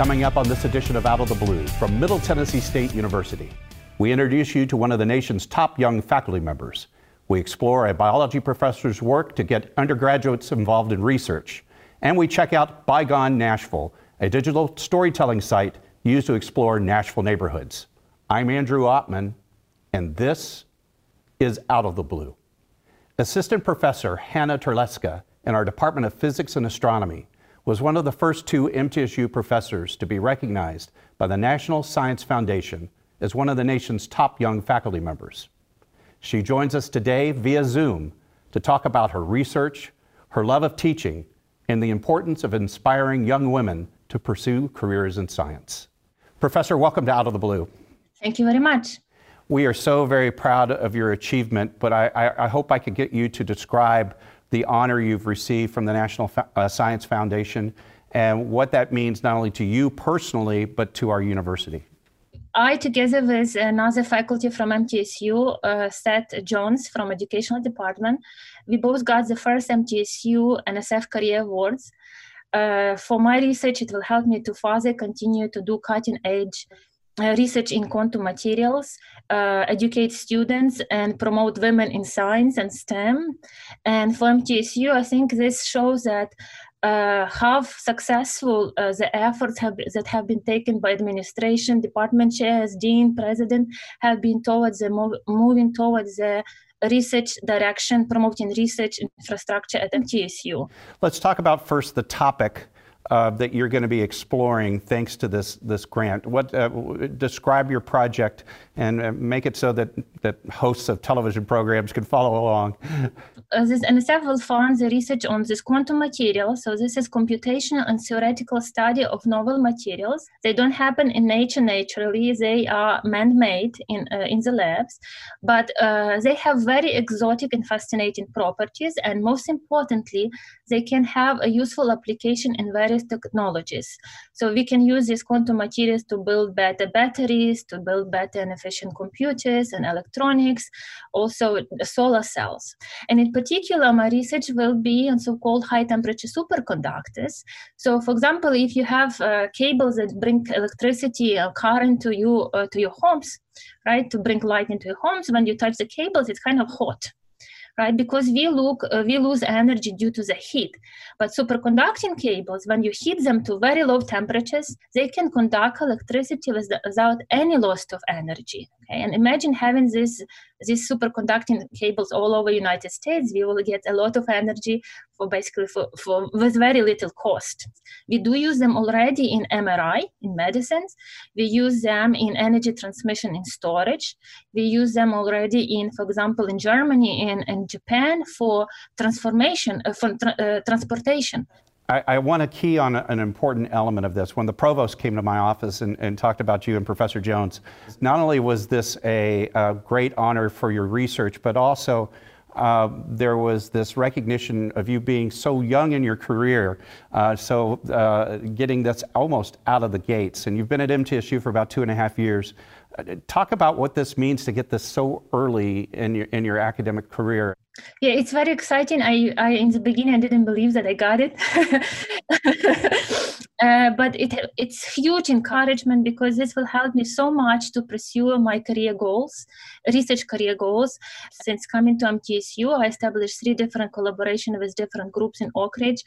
Coming up on this edition of Out of the Blue from Middle Tennessee State University, we introduce you to one of the nation's top young faculty members. We explore a biology professor's work to get undergraduates involved in research. And we check out Bygone Nashville, a digital storytelling site used to explore Nashville neighborhoods. I'm Andrew Oppmann, and this is Out of the Blue. Assistant Professor Hanna Terletska in our Department of Physics and Astronomy was one of the first two MTSU professors to be recognized by the National Science Foundation as one of the nation's top young faculty members. She joins us today via Zoom to talk about her research, her love of teaching, and the importance of inspiring young women to pursue careers in science. Professor, welcome to Out of the Blue. Thank you very much. We are so very proud of your achievement, but I, I, I hope I could get you to describe the honor you've received from the National uh, Science Foundation and what that means not only to you personally, but to our university. I, together with another faculty from MTSU, uh, Seth Jones from Educational Department, we both got the first MTSU NSF Career Awards. Uh, for my research, it will help me to further continue to do cutting edge research in quantum materials, uh, educate students, and promote women in science and STEM. And for MTSU, I think this shows that uh, how successful uh, the efforts have, that have been taken by administration, department chairs, dean, president have been towards the mov- moving towards the research direction, promoting research infrastructure at MTSU. Let's talk about first the topic uh, that you're going to be exploring thanks to this this grant. What uh, describe your project and uh, make it so that that hosts of television programs can follow along. Uh, this NSF will fund the research on this quantum material. So this is computational and theoretical study of novel materials. They don't happen in nature naturally. They are man-made in uh, in the labs, but uh, they have very exotic and fascinating properties. And most importantly, they can have a useful application in various technologies. So we can use these quantum materials to build better batteries, to build better and efficient computers and electronics, also solar cells. And in particular, my research will be on so-called high-temperature superconductors. So, for example, if you have uh, cables that bring electricity or current to you uh, to your homes, right, to bring light into your homes, when you touch the cables, it's kind of hot right? Because we look uh, we lose energy due to the heat. But superconducting cables, when you heat them to very low temperatures, they can conduct electricity without any loss of energy. Okay? And imagine having this these superconducting cables all over United States. We will get a lot of energy for basically for, for with very little cost. We do use them already in MRI in medicines. We use them in energy transmission in storage. We use them already in, for example, in Germany and, and Japan for transformation uh, for tra- uh, transportation. I, I, want to key on an important element of this. When the provost came to my office and, and talked about you and Professor Jones, not only was this a, a great honor for your research, but also uh, there was this recognition of you being so young in your career, uh, so uh, getting this almost out of the gates. And you've been at MTSU for about two and a half years. Uh, talk about what this means to get this so early in your, in your academic career. Yeah, it's very exciting. I, I in the beginning I didn't believe that I got it, uh, but it it's huge encouragement because this will help me so much to pursue my career goals, research career goals. Since coming to MTSU, I established three different collaboration with different groups in Oak Ridge,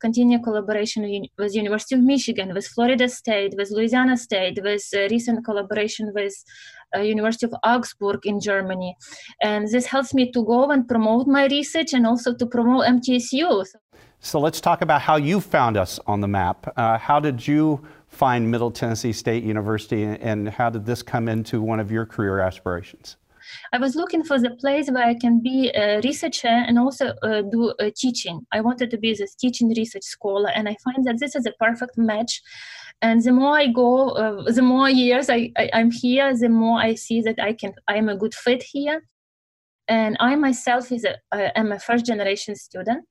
continue collaboration with University of Michigan, with Florida State, with Louisiana State, with uh, recent collaboration with uh, University of Augsburg in Germany. And this helps me to go and promote my research and also to promote MTSU. So let's talk about how you found us on the map. Uh, how did you find Middle Tennessee State University and how did this come into one of your career aspirations? I was looking for the place where I can be a researcher and also uh, do uh, teaching. I wanted to be this teaching research scholar, and I find that this is a perfect match and the more i go uh, the more years I, I am here the more i see that i can i'm a good fit here and I myself is a, I am a first generation student,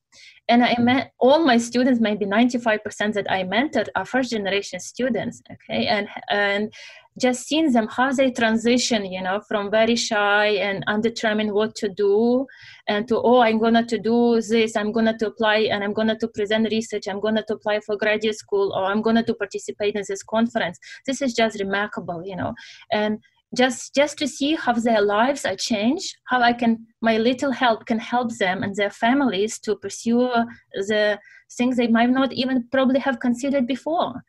and I met all my students, maybe 95% that I mentored are first generation students. Okay, and and just seeing them how they transition, you know, from very shy and undetermined what to do, and to oh, I'm gonna to do this, I'm gonna to apply, and I'm gonna to present research, I'm gonna to apply for graduate school, or I'm gonna to participate in this conference. This is just remarkable, you know, and just just to see how their lives are changed how i can my little help can help them and their families to pursue the things they might not even probably have considered before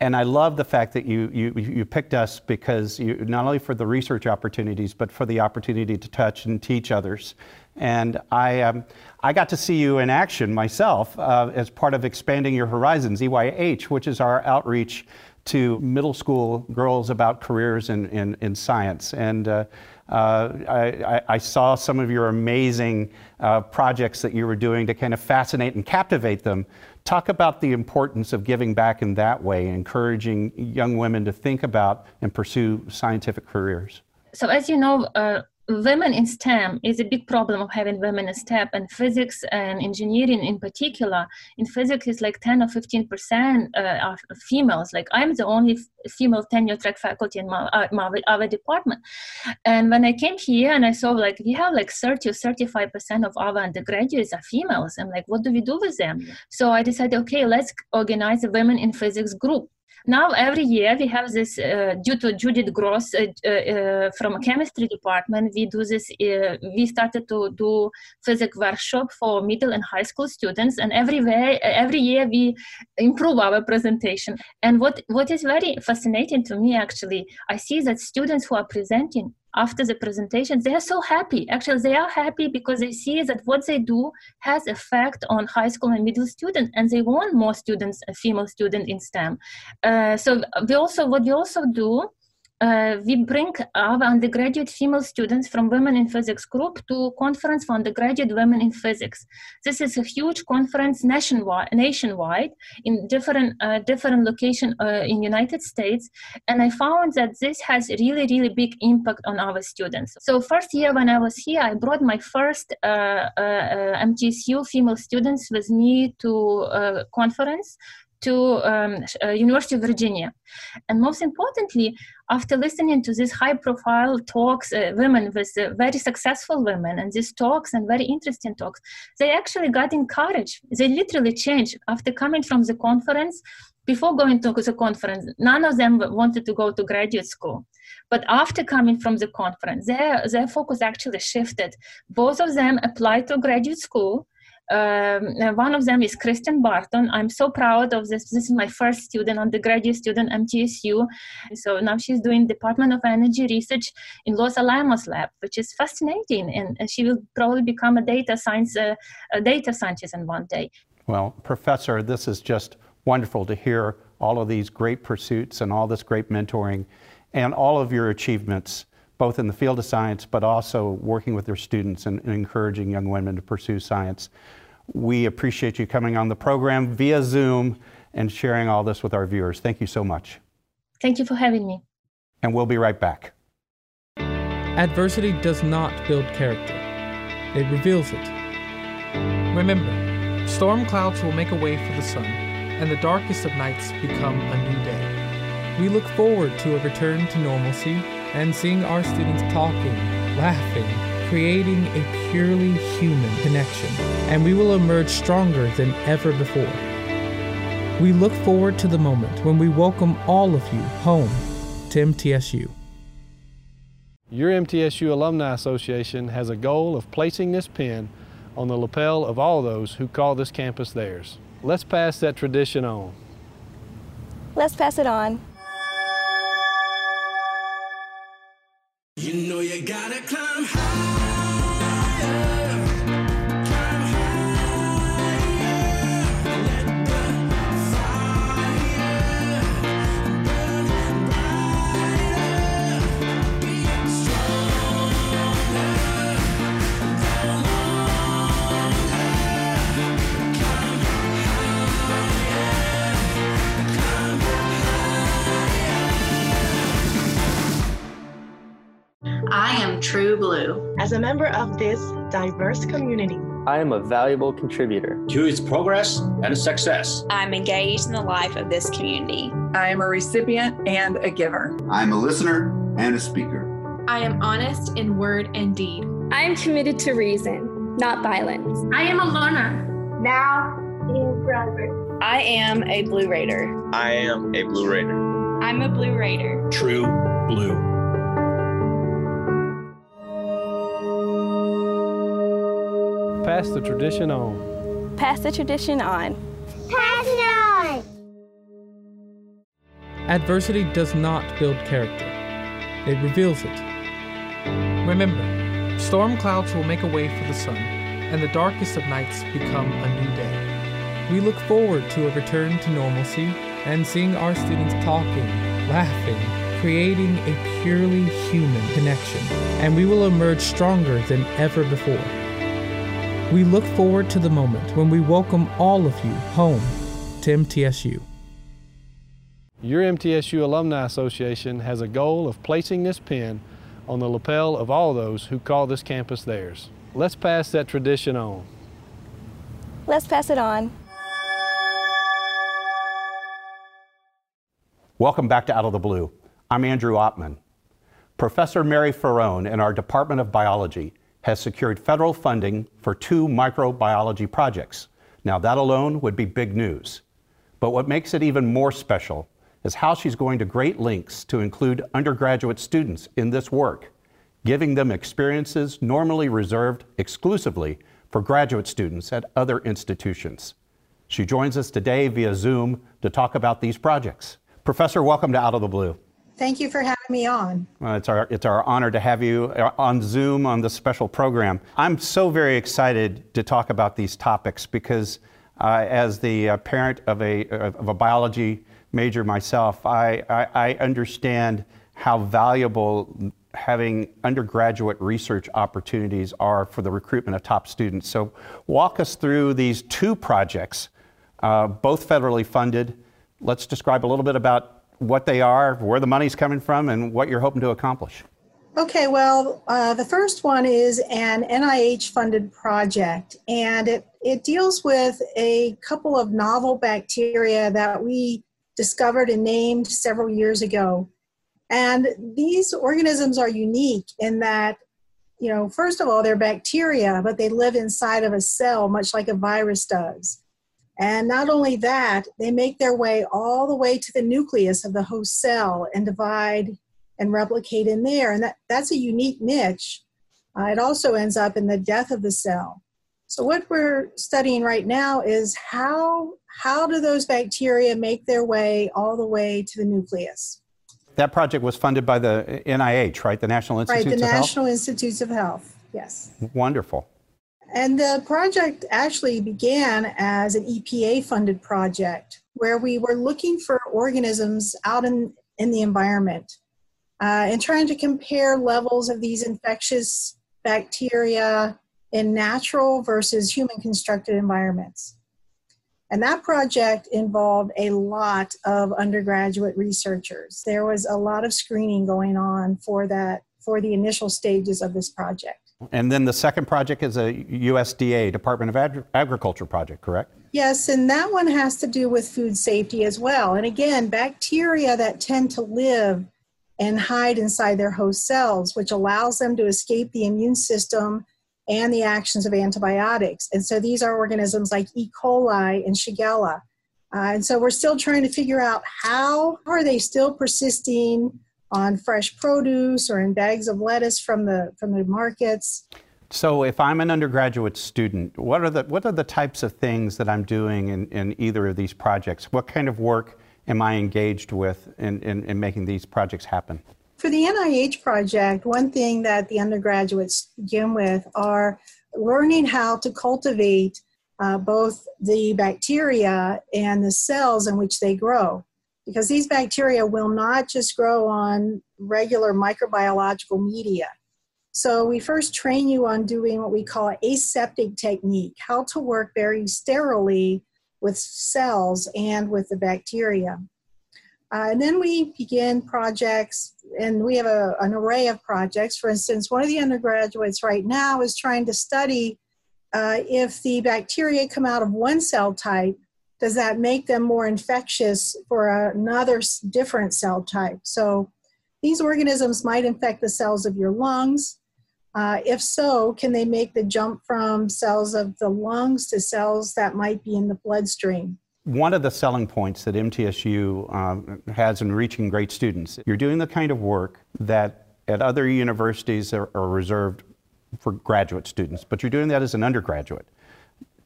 and I love the fact that you, you, you picked us because you, not only for the research opportunities, but for the opportunity to touch and teach others. And I, um, I got to see you in action myself uh, as part of Expanding Your Horizons, EYH, which is our outreach to middle school girls about careers in, in, in science. And uh, uh, I, I, saw some of your amazing uh, projects that you were doing to kind of fascinate and captivate them. Talk about the importance of giving back in that way, encouraging young women to think about and pursue scientific careers. So, as you know, uh, women in STEM is a big problem of having women in STEM and physics and engineering in particular. In physics, it's like 10 or 15 percent uh, are females. Like I'm the only female tenure track faculty in my, uh, my, our department. And when I came here and I saw like we have like 30 or 35 percent of our undergraduates are females. I'm like, what do we do with them? So I decided, okay, let's organize a women in physics group now, every year we have this, uh, due to Judith Gross uh, uh, uh from chemistry department, we do this, uh, we started to do physics workshop for middle and high school students. And every, way, every year we improve our presentation. And what, what is very fascinating to me, actually, I see that students who are presenting after the presentation they are so happy. Actually they are happy because they see that what they do has effect on high school and middle students and they want more students female student in stem. Uh, so we also what we also do uh, we bring our undergraduate female students from Women in Physics group to conference for undergraduate women in physics. This is a huge conference nationwide, nationwide in different uh, different location uh, in United States, and I found that this has really really big impact on our students. So first year when I was here, I brought my first uh, uh, uh, MTSU female students with me to conference to um, uh, University of Virginia. And most importantly, after listening to these high profile talks, uh, women with uh, very successful women, and these talks and very interesting talks, they actually got encouraged. They literally changed after coming from the conference. Before going to the conference, none of them wanted to go to graduate school. But after coming from the conference, their, their focus actually shifted. Both of them applied to graduate school um, one of them is Kristen Barton. I'm so proud of this. This is my first student, undergraduate student, MTSU. So now she's doing Department of Energy Research in Los Alamos lab, which is fascinating. And, she will probably become a data science, uh, a data scientist in one day. Well, Professor, this is just wonderful to hear all of these great pursuits and all this great mentoring and all of your achievements both in the field of science, but also working with your students and, and encouraging young women to pursue science. We appreciate you coming on the program via Zoom and sharing all this with our viewers. Thank you so much. Thank you for having me. And we'll be right back. Adversity does not build character, it reveals it. Remember, storm clouds will make a way for the sun, and the darkest of nights become a new day. We look forward to a return to normalcy and seeing our students talking, laughing, creating a purely human connection, and we will emerge stronger than ever before. We look forward to the moment when we welcome all of you home to MTSU. Your MTSU Alumni Association has a goal of placing this pin on the lapel of all those who call this campus theirs. Let's pass that tradition on. Let's pass it on. This diverse community, I am a valuable contributor to its progress and success. I'm engaged in the life of this community. I am a recipient and a giver. I'm a listener and a speaker. I am honest in word and deed. I am committed to reason, not violence. I am a learner. Now and forever. I am a Blue Raider. I am a Blue Raider. I'm a Blue Raider. True Blue. Pass the tradition on. Pass the tradition on. Pass it on. Adversity does not build character, it reveals it. Remember, storm clouds will make a way for the sun, and the darkest of nights become a new day. We look forward to a return to normalcy and seeing our students talking, laughing, creating a purely human connection, and we will emerge stronger than ever before. We look forward to the moment when we welcome all of you home to MTSU. Your MTSU Alumni Association has a goal of placing this pin on the lapel of all those who call this campus theirs. Let's pass that tradition on. Let's pass it on. Welcome back to Out of the Blue. I'm Andrew Oppmann. Professor Mary Farone in our Department of Biology has secured federal funding for two microbiology projects. Now, that alone would be big news. But what makes it even more special is how she's going to great lengths to include undergraduate students in this work, giving them experiences normally reserved exclusively for graduate students at other institutions. She joins us today via Zoom to talk about these projects. Professor, welcome to Out of the Blue. Thank you for having me on. Uh, it's, our, it's our honor to have you uh, on Zoom on this special program. I'm so very excited to talk about these topics because, uh, as the uh, parent of a, of a biology major myself, I, I, I understand how valuable having undergraduate research opportunities are for the recruitment of top students. So, walk us through these two projects, uh, both federally funded. Let's describe a little bit about what they are, where the money's coming from, and what you're hoping to accomplish. Okay, well, uh, the first one is an NIH funded project, and it, it deals with a couple of novel bacteria that we discovered and named several years ago. And these organisms are unique in that, you know, first of all, they're bacteria, but they live inside of a cell, much like a virus does. And not only that, they make their way all the way to the nucleus of the host cell and divide and replicate in there. And that, that's a unique niche. Uh, it also ends up in the death of the cell. So what we're studying right now is how, how do those bacteria make their way all the way to the nucleus? That project was funded by the NIH, right? The National Institutes right, the of National Health? Institutes of Health, yes. Wonderful. And the project actually began as an EPA funded project where we were looking for organisms out in, in the environment uh, and trying to compare levels of these infectious bacteria in natural versus human constructed environments. And that project involved a lot of undergraduate researchers. There was a lot of screening going on for that for the initial stages of this project. And then the second project is a USDA, Department of Agri- Agriculture project, correct? Yes, and that one has to do with food safety as well. And again, bacteria that tend to live and hide inside their host cells, which allows them to escape the immune system and the actions of antibiotics. And so these are organisms like E. coli and Shigella. Uh, and so we're still trying to figure out how are they still persisting on fresh produce or in bags of lettuce from the from the markets. So if I'm an undergraduate student, what are the what are the types of things that I'm doing in, in either of these projects? What kind of work am I engaged with in, in, in making these projects happen? For the NIH project, one thing that the undergraduates begin with are learning how to cultivate uh, both the bacteria and the cells in which they grow because these bacteria will not just grow on regular microbiological media. So we first train you on doing what we call aseptic technique, how to work very sterilely with cells and with the bacteria. Uh, and then we begin projects, and we have a, an array of projects. For instance, one of the undergraduates right now is trying to study uh, if the bacteria come out of one cell type, does that make them more infectious for another different cell type? So these organisms might infect the cells of your lungs. Uh, if so, can they make the jump from cells of the lungs to cells that might be in the bloodstream? One of the selling points that MTSU um, has in reaching great students, you're doing the kind of work that at other universities are, are reserved for graduate students, but you're doing that as an undergraduate.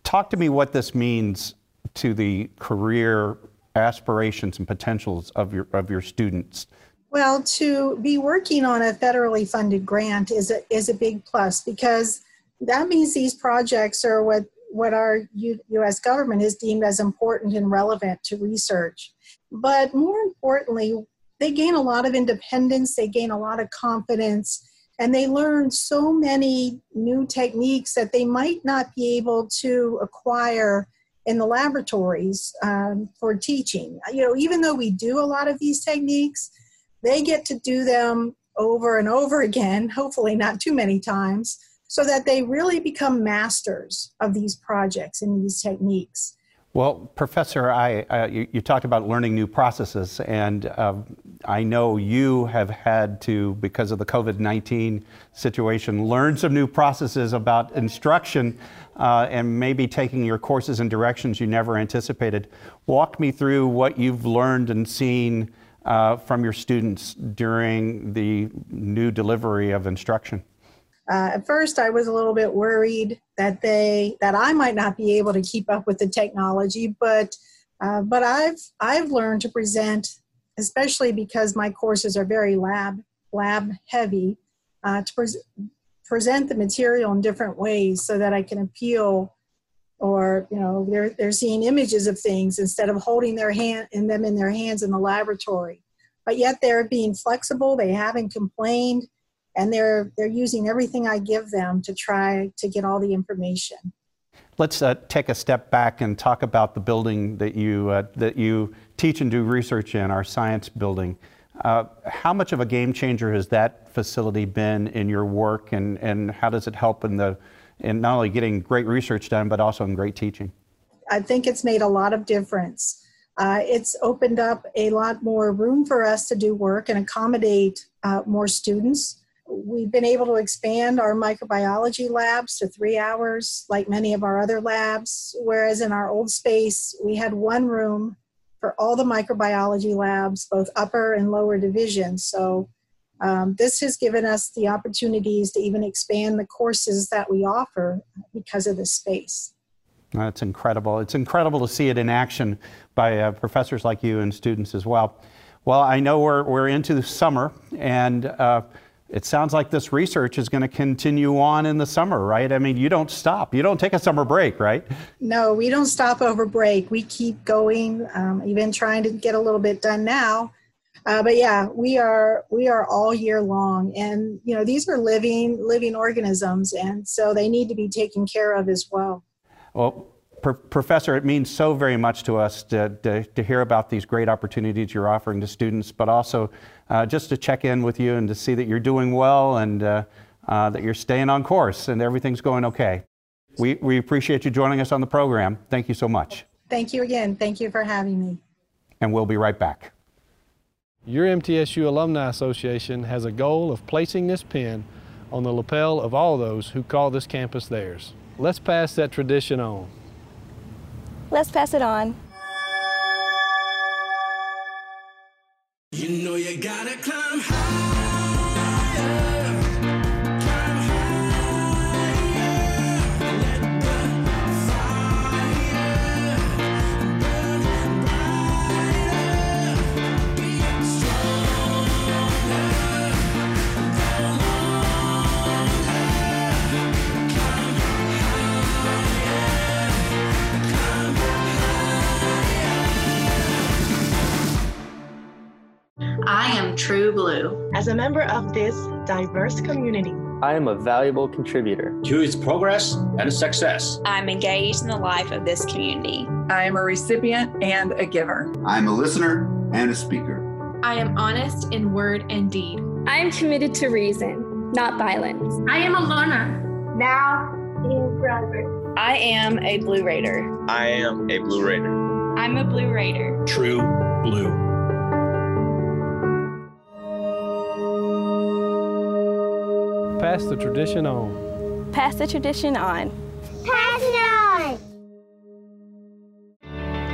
Talk to me what this means to the career aspirations and potentials of your, of your students. Well, to be working on a federally funded grant is a, is a big plus because that means these projects are what what our U- US government has deemed as important and relevant to research. But more importantly, they gain a lot of independence, they gain a lot of confidence, and they learn so many new techniques that they might not be able to acquire in the laboratories um, for teaching. You know, even though we do a lot of these techniques, they get to do them over and over again, hopefully not too many times, so that they really become masters of these projects and these techniques. Well, Professor, I, uh, you, you, talked about learning new processes, and uh, I know you have had to, because of the COVID 19 situation, learn some new processes about instruction uh, and maybe taking your courses in directions you never anticipated. Walk me through what you've learned and seen uh, from your students during the new delivery of instruction. Uh, at first, I was a little bit worried that they that I might not be able to keep up with the technology, but uh, but I've I've learned to present, especially because my courses are very lab lab heavy, uh, to pre- present the material in different ways so that I can appeal, or you know they're they're seeing images of things instead of holding their hand in them in their hands in the laboratory, but yet they're being flexible. They haven't complained and they're they're using everything I give them to try to get all the information. Let's uh, take a step back and talk about the building that you uh, that you teach and do research in, our science building. Uh, how much of a game changer has that facility been in your work, and, and how does it help in the in not only getting great research done, but also in great teaching? I think it's made a lot of difference. Uh, it's opened up a lot more room for us to do work and accommodate uh, more students we've been able to expand our microbiology labs to three hours, like many of our other labs, whereas in our old space, we had one room for all the microbiology labs, both upper and lower divisions. So um, this has given us the opportunities to even expand the courses that we offer because of the space. That's incredible. It's incredible to see it in action by uh, professors like you and students as well. Well, I know we're, we're into the summer, and uh, it sounds like this research is going to continue on in the summer, right? I mean, you don't stop. You don't take a summer break, right? No, we don't stop over break. We keep going, um, even trying to get a little bit done now. Uh, but yeah, we are we are all year long, and you know these are living living organisms, and so they need to be taken care of as well. Well, Pro- Professor, it means so very much to us to, to, to, hear about these great opportunities you're offering to students, but also uh, just to check in with you and to see that you're doing well and uh, uh, that you're staying on course and everything's going okay. We, we appreciate you joining us on the program. Thank you so much. Thank you again. Thank you for having me. And we'll be right back. Your MTSU Alumni Association has a goal of placing this pin on the lapel of all those who call this campus theirs. Let's pass that tradition on. Let's pass it on. You know you gotta climb As a member of this diverse community, I am a valuable contributor to its progress and success. I'm engaged in the life of this community. I am a recipient and a giver. I'm a listener and a speaker. I am honest in word and deed. I am committed to reason, not violence. I am a learner. Now is brother. I am a Blue Raider. I am a Blue Raider. I'm a Blue Raider. True blue. Pass the tradition on. Pass the tradition on. Pass it on.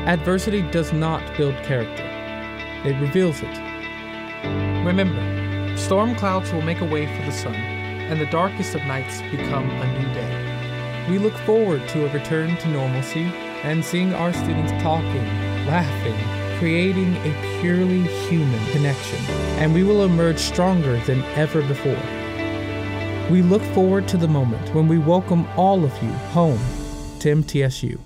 Adversity does not build character, it reveals it. Remember, storm clouds will make a way for the sun, and the darkest of nights become a new day. We look forward to a return to normalcy and seeing our students talking, laughing, creating a purely human connection, and we will emerge stronger than ever before. We look forward to the moment when we welcome all of you home to MTSU.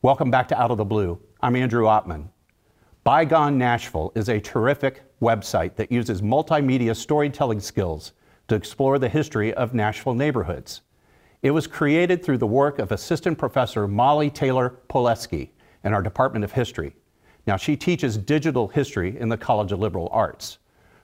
Welcome back to Out of the Blue. I'm Andrew Oppmann. Bygone Nashville is a terrific website that uses multimedia storytelling skills to explore the history of Nashville neighborhoods. It was created through the work of Assistant Professor Molly Taylor Poleskey in our Department of History. Now, she teaches digital history in the College of Liberal Arts.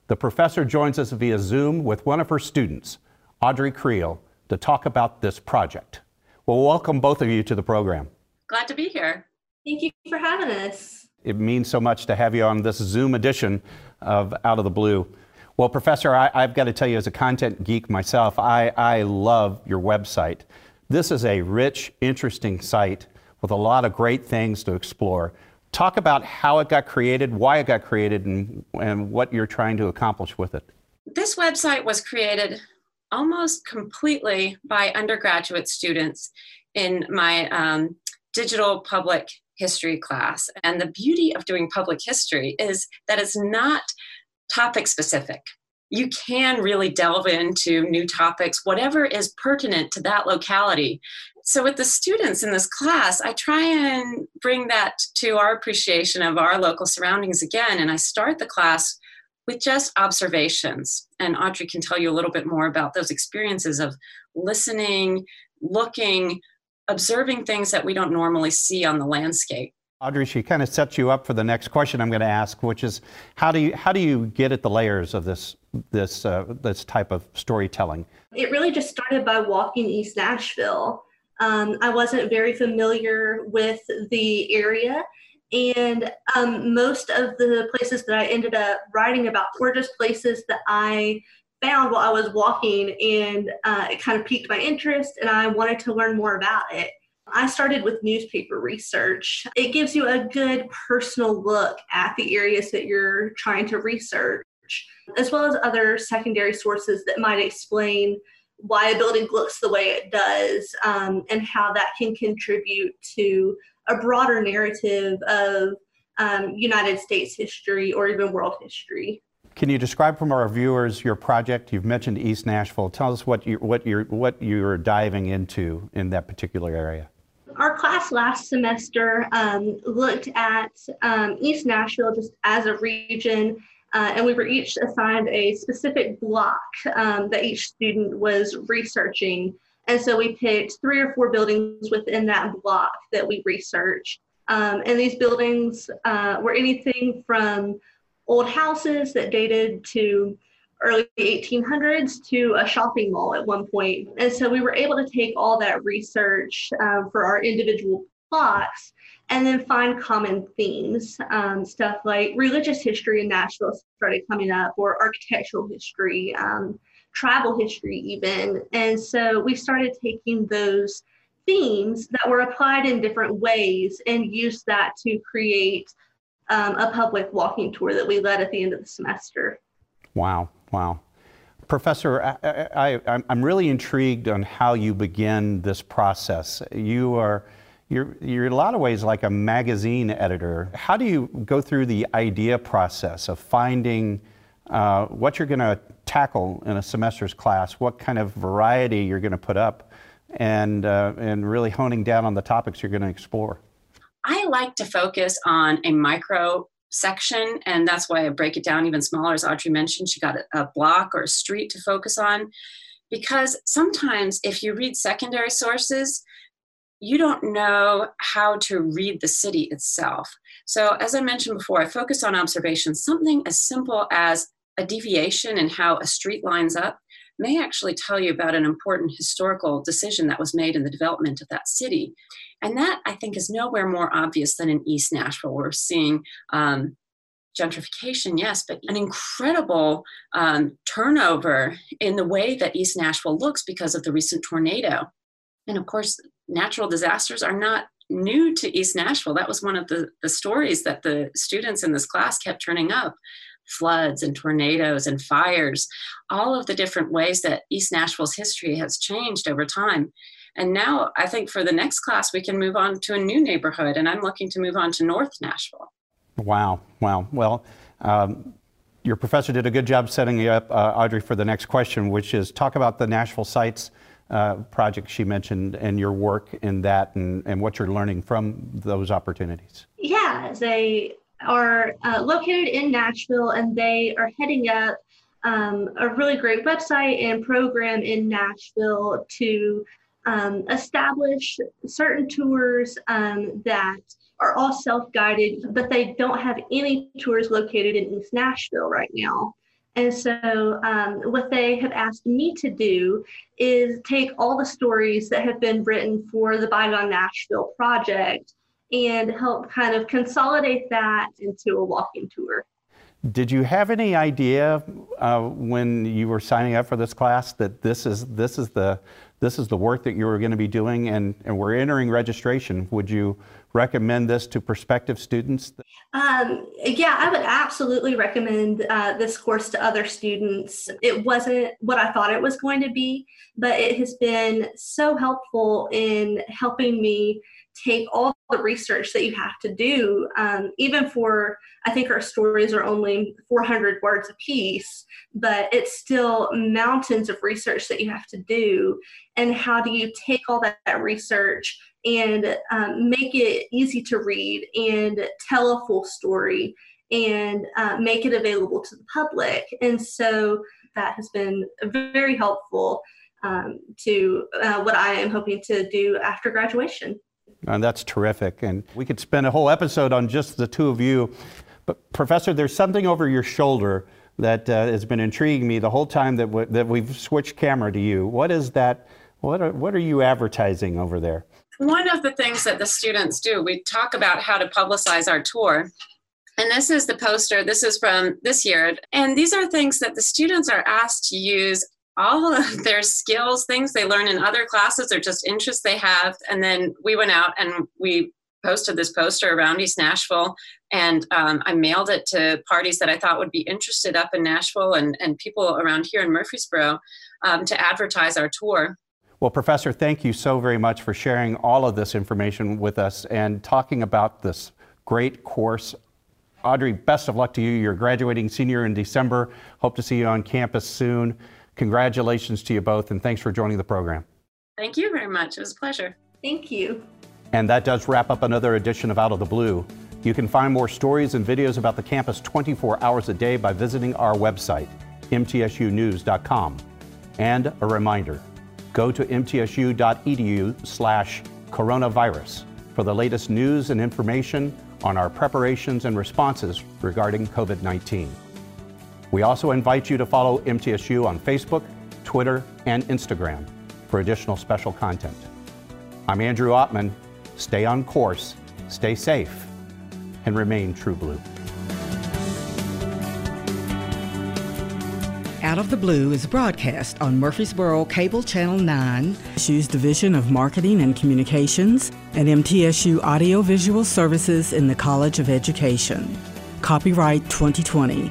The professor joins us via Zoom with one of her students, Audrey Creel, to talk about this project. Well, welcome both of you to the program. Glad to be here. Thank you for having us. It means so much to have you on this Zoom edition of Out of the Blue. Well, Professor, I, have got to tell you, as a content geek myself, I, I love your website. This is a rich, interesting site with a lot of great things to explore. Talk about how it got created, why it got created, and, and what you're trying to accomplish with it. This website was created almost completely by undergraduate students in my um, digital public history class. And the beauty of doing public history is that it's not topic specific. You can really delve into new topics, whatever is pertinent to that locality. So, with the students in this class, I try and bring that to our appreciation of our local surroundings again. And I start the class with just observations. And Audrey can tell you a little bit more about those experiences of listening, looking, observing things that we don't normally see on the landscape. Audrey, she kind of sets you up for the next question I'm going to ask, which is how do you how do you get at the layers of this this uh, this type of storytelling? It really just started by walking East Nashville. Um, I wasn't very familiar with the area, and um, most of the places that I ended up writing about were just places that I found while I was walking, and uh, it kind of piqued my interest, and I wanted to learn more about it. I started with newspaper research. It gives you a good personal look at the areas that you're trying to research, as well as other secondary sources that might explain why a building looks the way it does um, and how that can contribute to a broader narrative of um, United States history or even world history. Can you describe for our viewers your project? You've mentioned East Nashville. Tell us what you what you're what you're diving into in that particular area. Our class last semester um, looked at um, East Nashville just as a region, uh, and we were each assigned a specific block um, that each student was researching. And so we picked three or four buildings within that block that we researched. Um, and these buildings uh, were anything from old houses that dated to early 1800s to a shopping mall at one point. And so we were able to take all that research um, for our individual plots and then find common themes. Um, stuff like religious history in Nashville started coming up, or architectural history, um, travel history, even. And so we started taking those themes that were applied in different ways and used that to create um, a public walking tour that we led at the end of the semester. Wow, wow. Professor, I, I, I'm really intrigued on how you begin this process. You are, you're, you're in a lot of ways like a magazine editor. How do you go through the idea process of finding uh, what you're going to tackle in a semester's class, what kind of variety you're going to put up, and, uh, and really honing down on the topics you're going to explore? I like to focus on a micro section, and that's why I break it down even smaller. As Audrey mentioned, she got a, a block or a street to focus on. Because sometimes, if you read secondary sources, you don't know how to read the city itself. So, as I mentioned before, I focus on observation. Something as simple as a deviation in how a street lines up may actually tell you about an important historical decision that was made in the development of that city. And that, I think, is nowhere more obvious than in East Nashville. We're seeing um, gentrification, yes, but an incredible um, turnover in the way that East Nashville looks because of the recent tornado. And of course, natural disasters are not new to East Nashville. That was one of the, the stories that the students in this class kept turning up floods and tornadoes and fires, all of the different ways that East Nashville's history has changed over time. And now I think for the next class, we can move on to a new neighborhood, and I'm looking to move on to North Nashville. Wow, wow. Well, um, your professor did a good job setting you up, uh, Audrey, for the next question, which is talk about the Nashville Sites uh, project she mentioned and your work in that and, and what you're learning from those opportunities. Yeah, they are uh, located in Nashville and they are heading up um, a really great website and program in Nashville to um, establish certain tours um, that are all self-guided, but they don't have any tours located in East Nashville right now. And so, um, what they have asked me to do is take all the stories that have been written for the Bygone Nashville project and help kind of consolidate that into a walking tour. Did you have any idea uh, when you were signing up for this class that this is this is the this is the work that you were going to be doing and, and we're entering registration? Would you recommend this to prospective students? Um, yeah, I would absolutely recommend uh, this course to other students. It wasn't what I thought it was going to be, but it has been so helpful in helping me take all the research that you have to do, um, even for, I think our stories are only 400 words a piece, but it's still mountains of research that you have to do. And how do you take all that, that research and um, make it easy to read and tell a full story and uh, make it available to the public? And so that has been very helpful um, to uh, what I am hoping to do after graduation. And that's terrific. And we could spend a whole episode on just the two of you. But, Professor, there's something over your shoulder that uh, has been intriguing me the whole time that, w- that we've switched camera to you. What is that? What are, what are you advertising over there? One of the things that the students do, we talk about how to publicize our tour. And this is the poster. This is from this year. And these are things that the students are asked to use all of their skills, things they learn in other classes, or just interests they have. And then we went out and we posted this poster around East Nashville, and um, I mailed it to parties that I thought would be interested up in Nashville and, and people around here in Murfreesboro um, to advertise our tour. Well, Professor, thank you so very much for sharing all of this information with us and talking about this great course. Audrey, best of luck to you. You're graduating senior in December. Hope to see you on campus soon. Congratulations to you both, and thanks for joining the program. Thank you very much. It was a pleasure. Thank you. And that does wrap up another edition of Out of the Blue. You can find more stories and videos about the campus 24 hours a day by visiting our website, mtsunews.com. And a reminder, go to mtsu.edu slash coronavirus for the latest news and information on our preparations and responses regarding COVID-19. We also invite you to follow MTSU on Facebook, Twitter, and Instagram for additional special content. I'm Andrew Oppmann. Stay on course, stay safe, and remain true blue. Out of the Blue is broadcast on Murfreesboro Cable Channel 9, MTSU's Division of Marketing and Communications, and MTSU Audiovisual Services in the College of Education. Copyright 2020.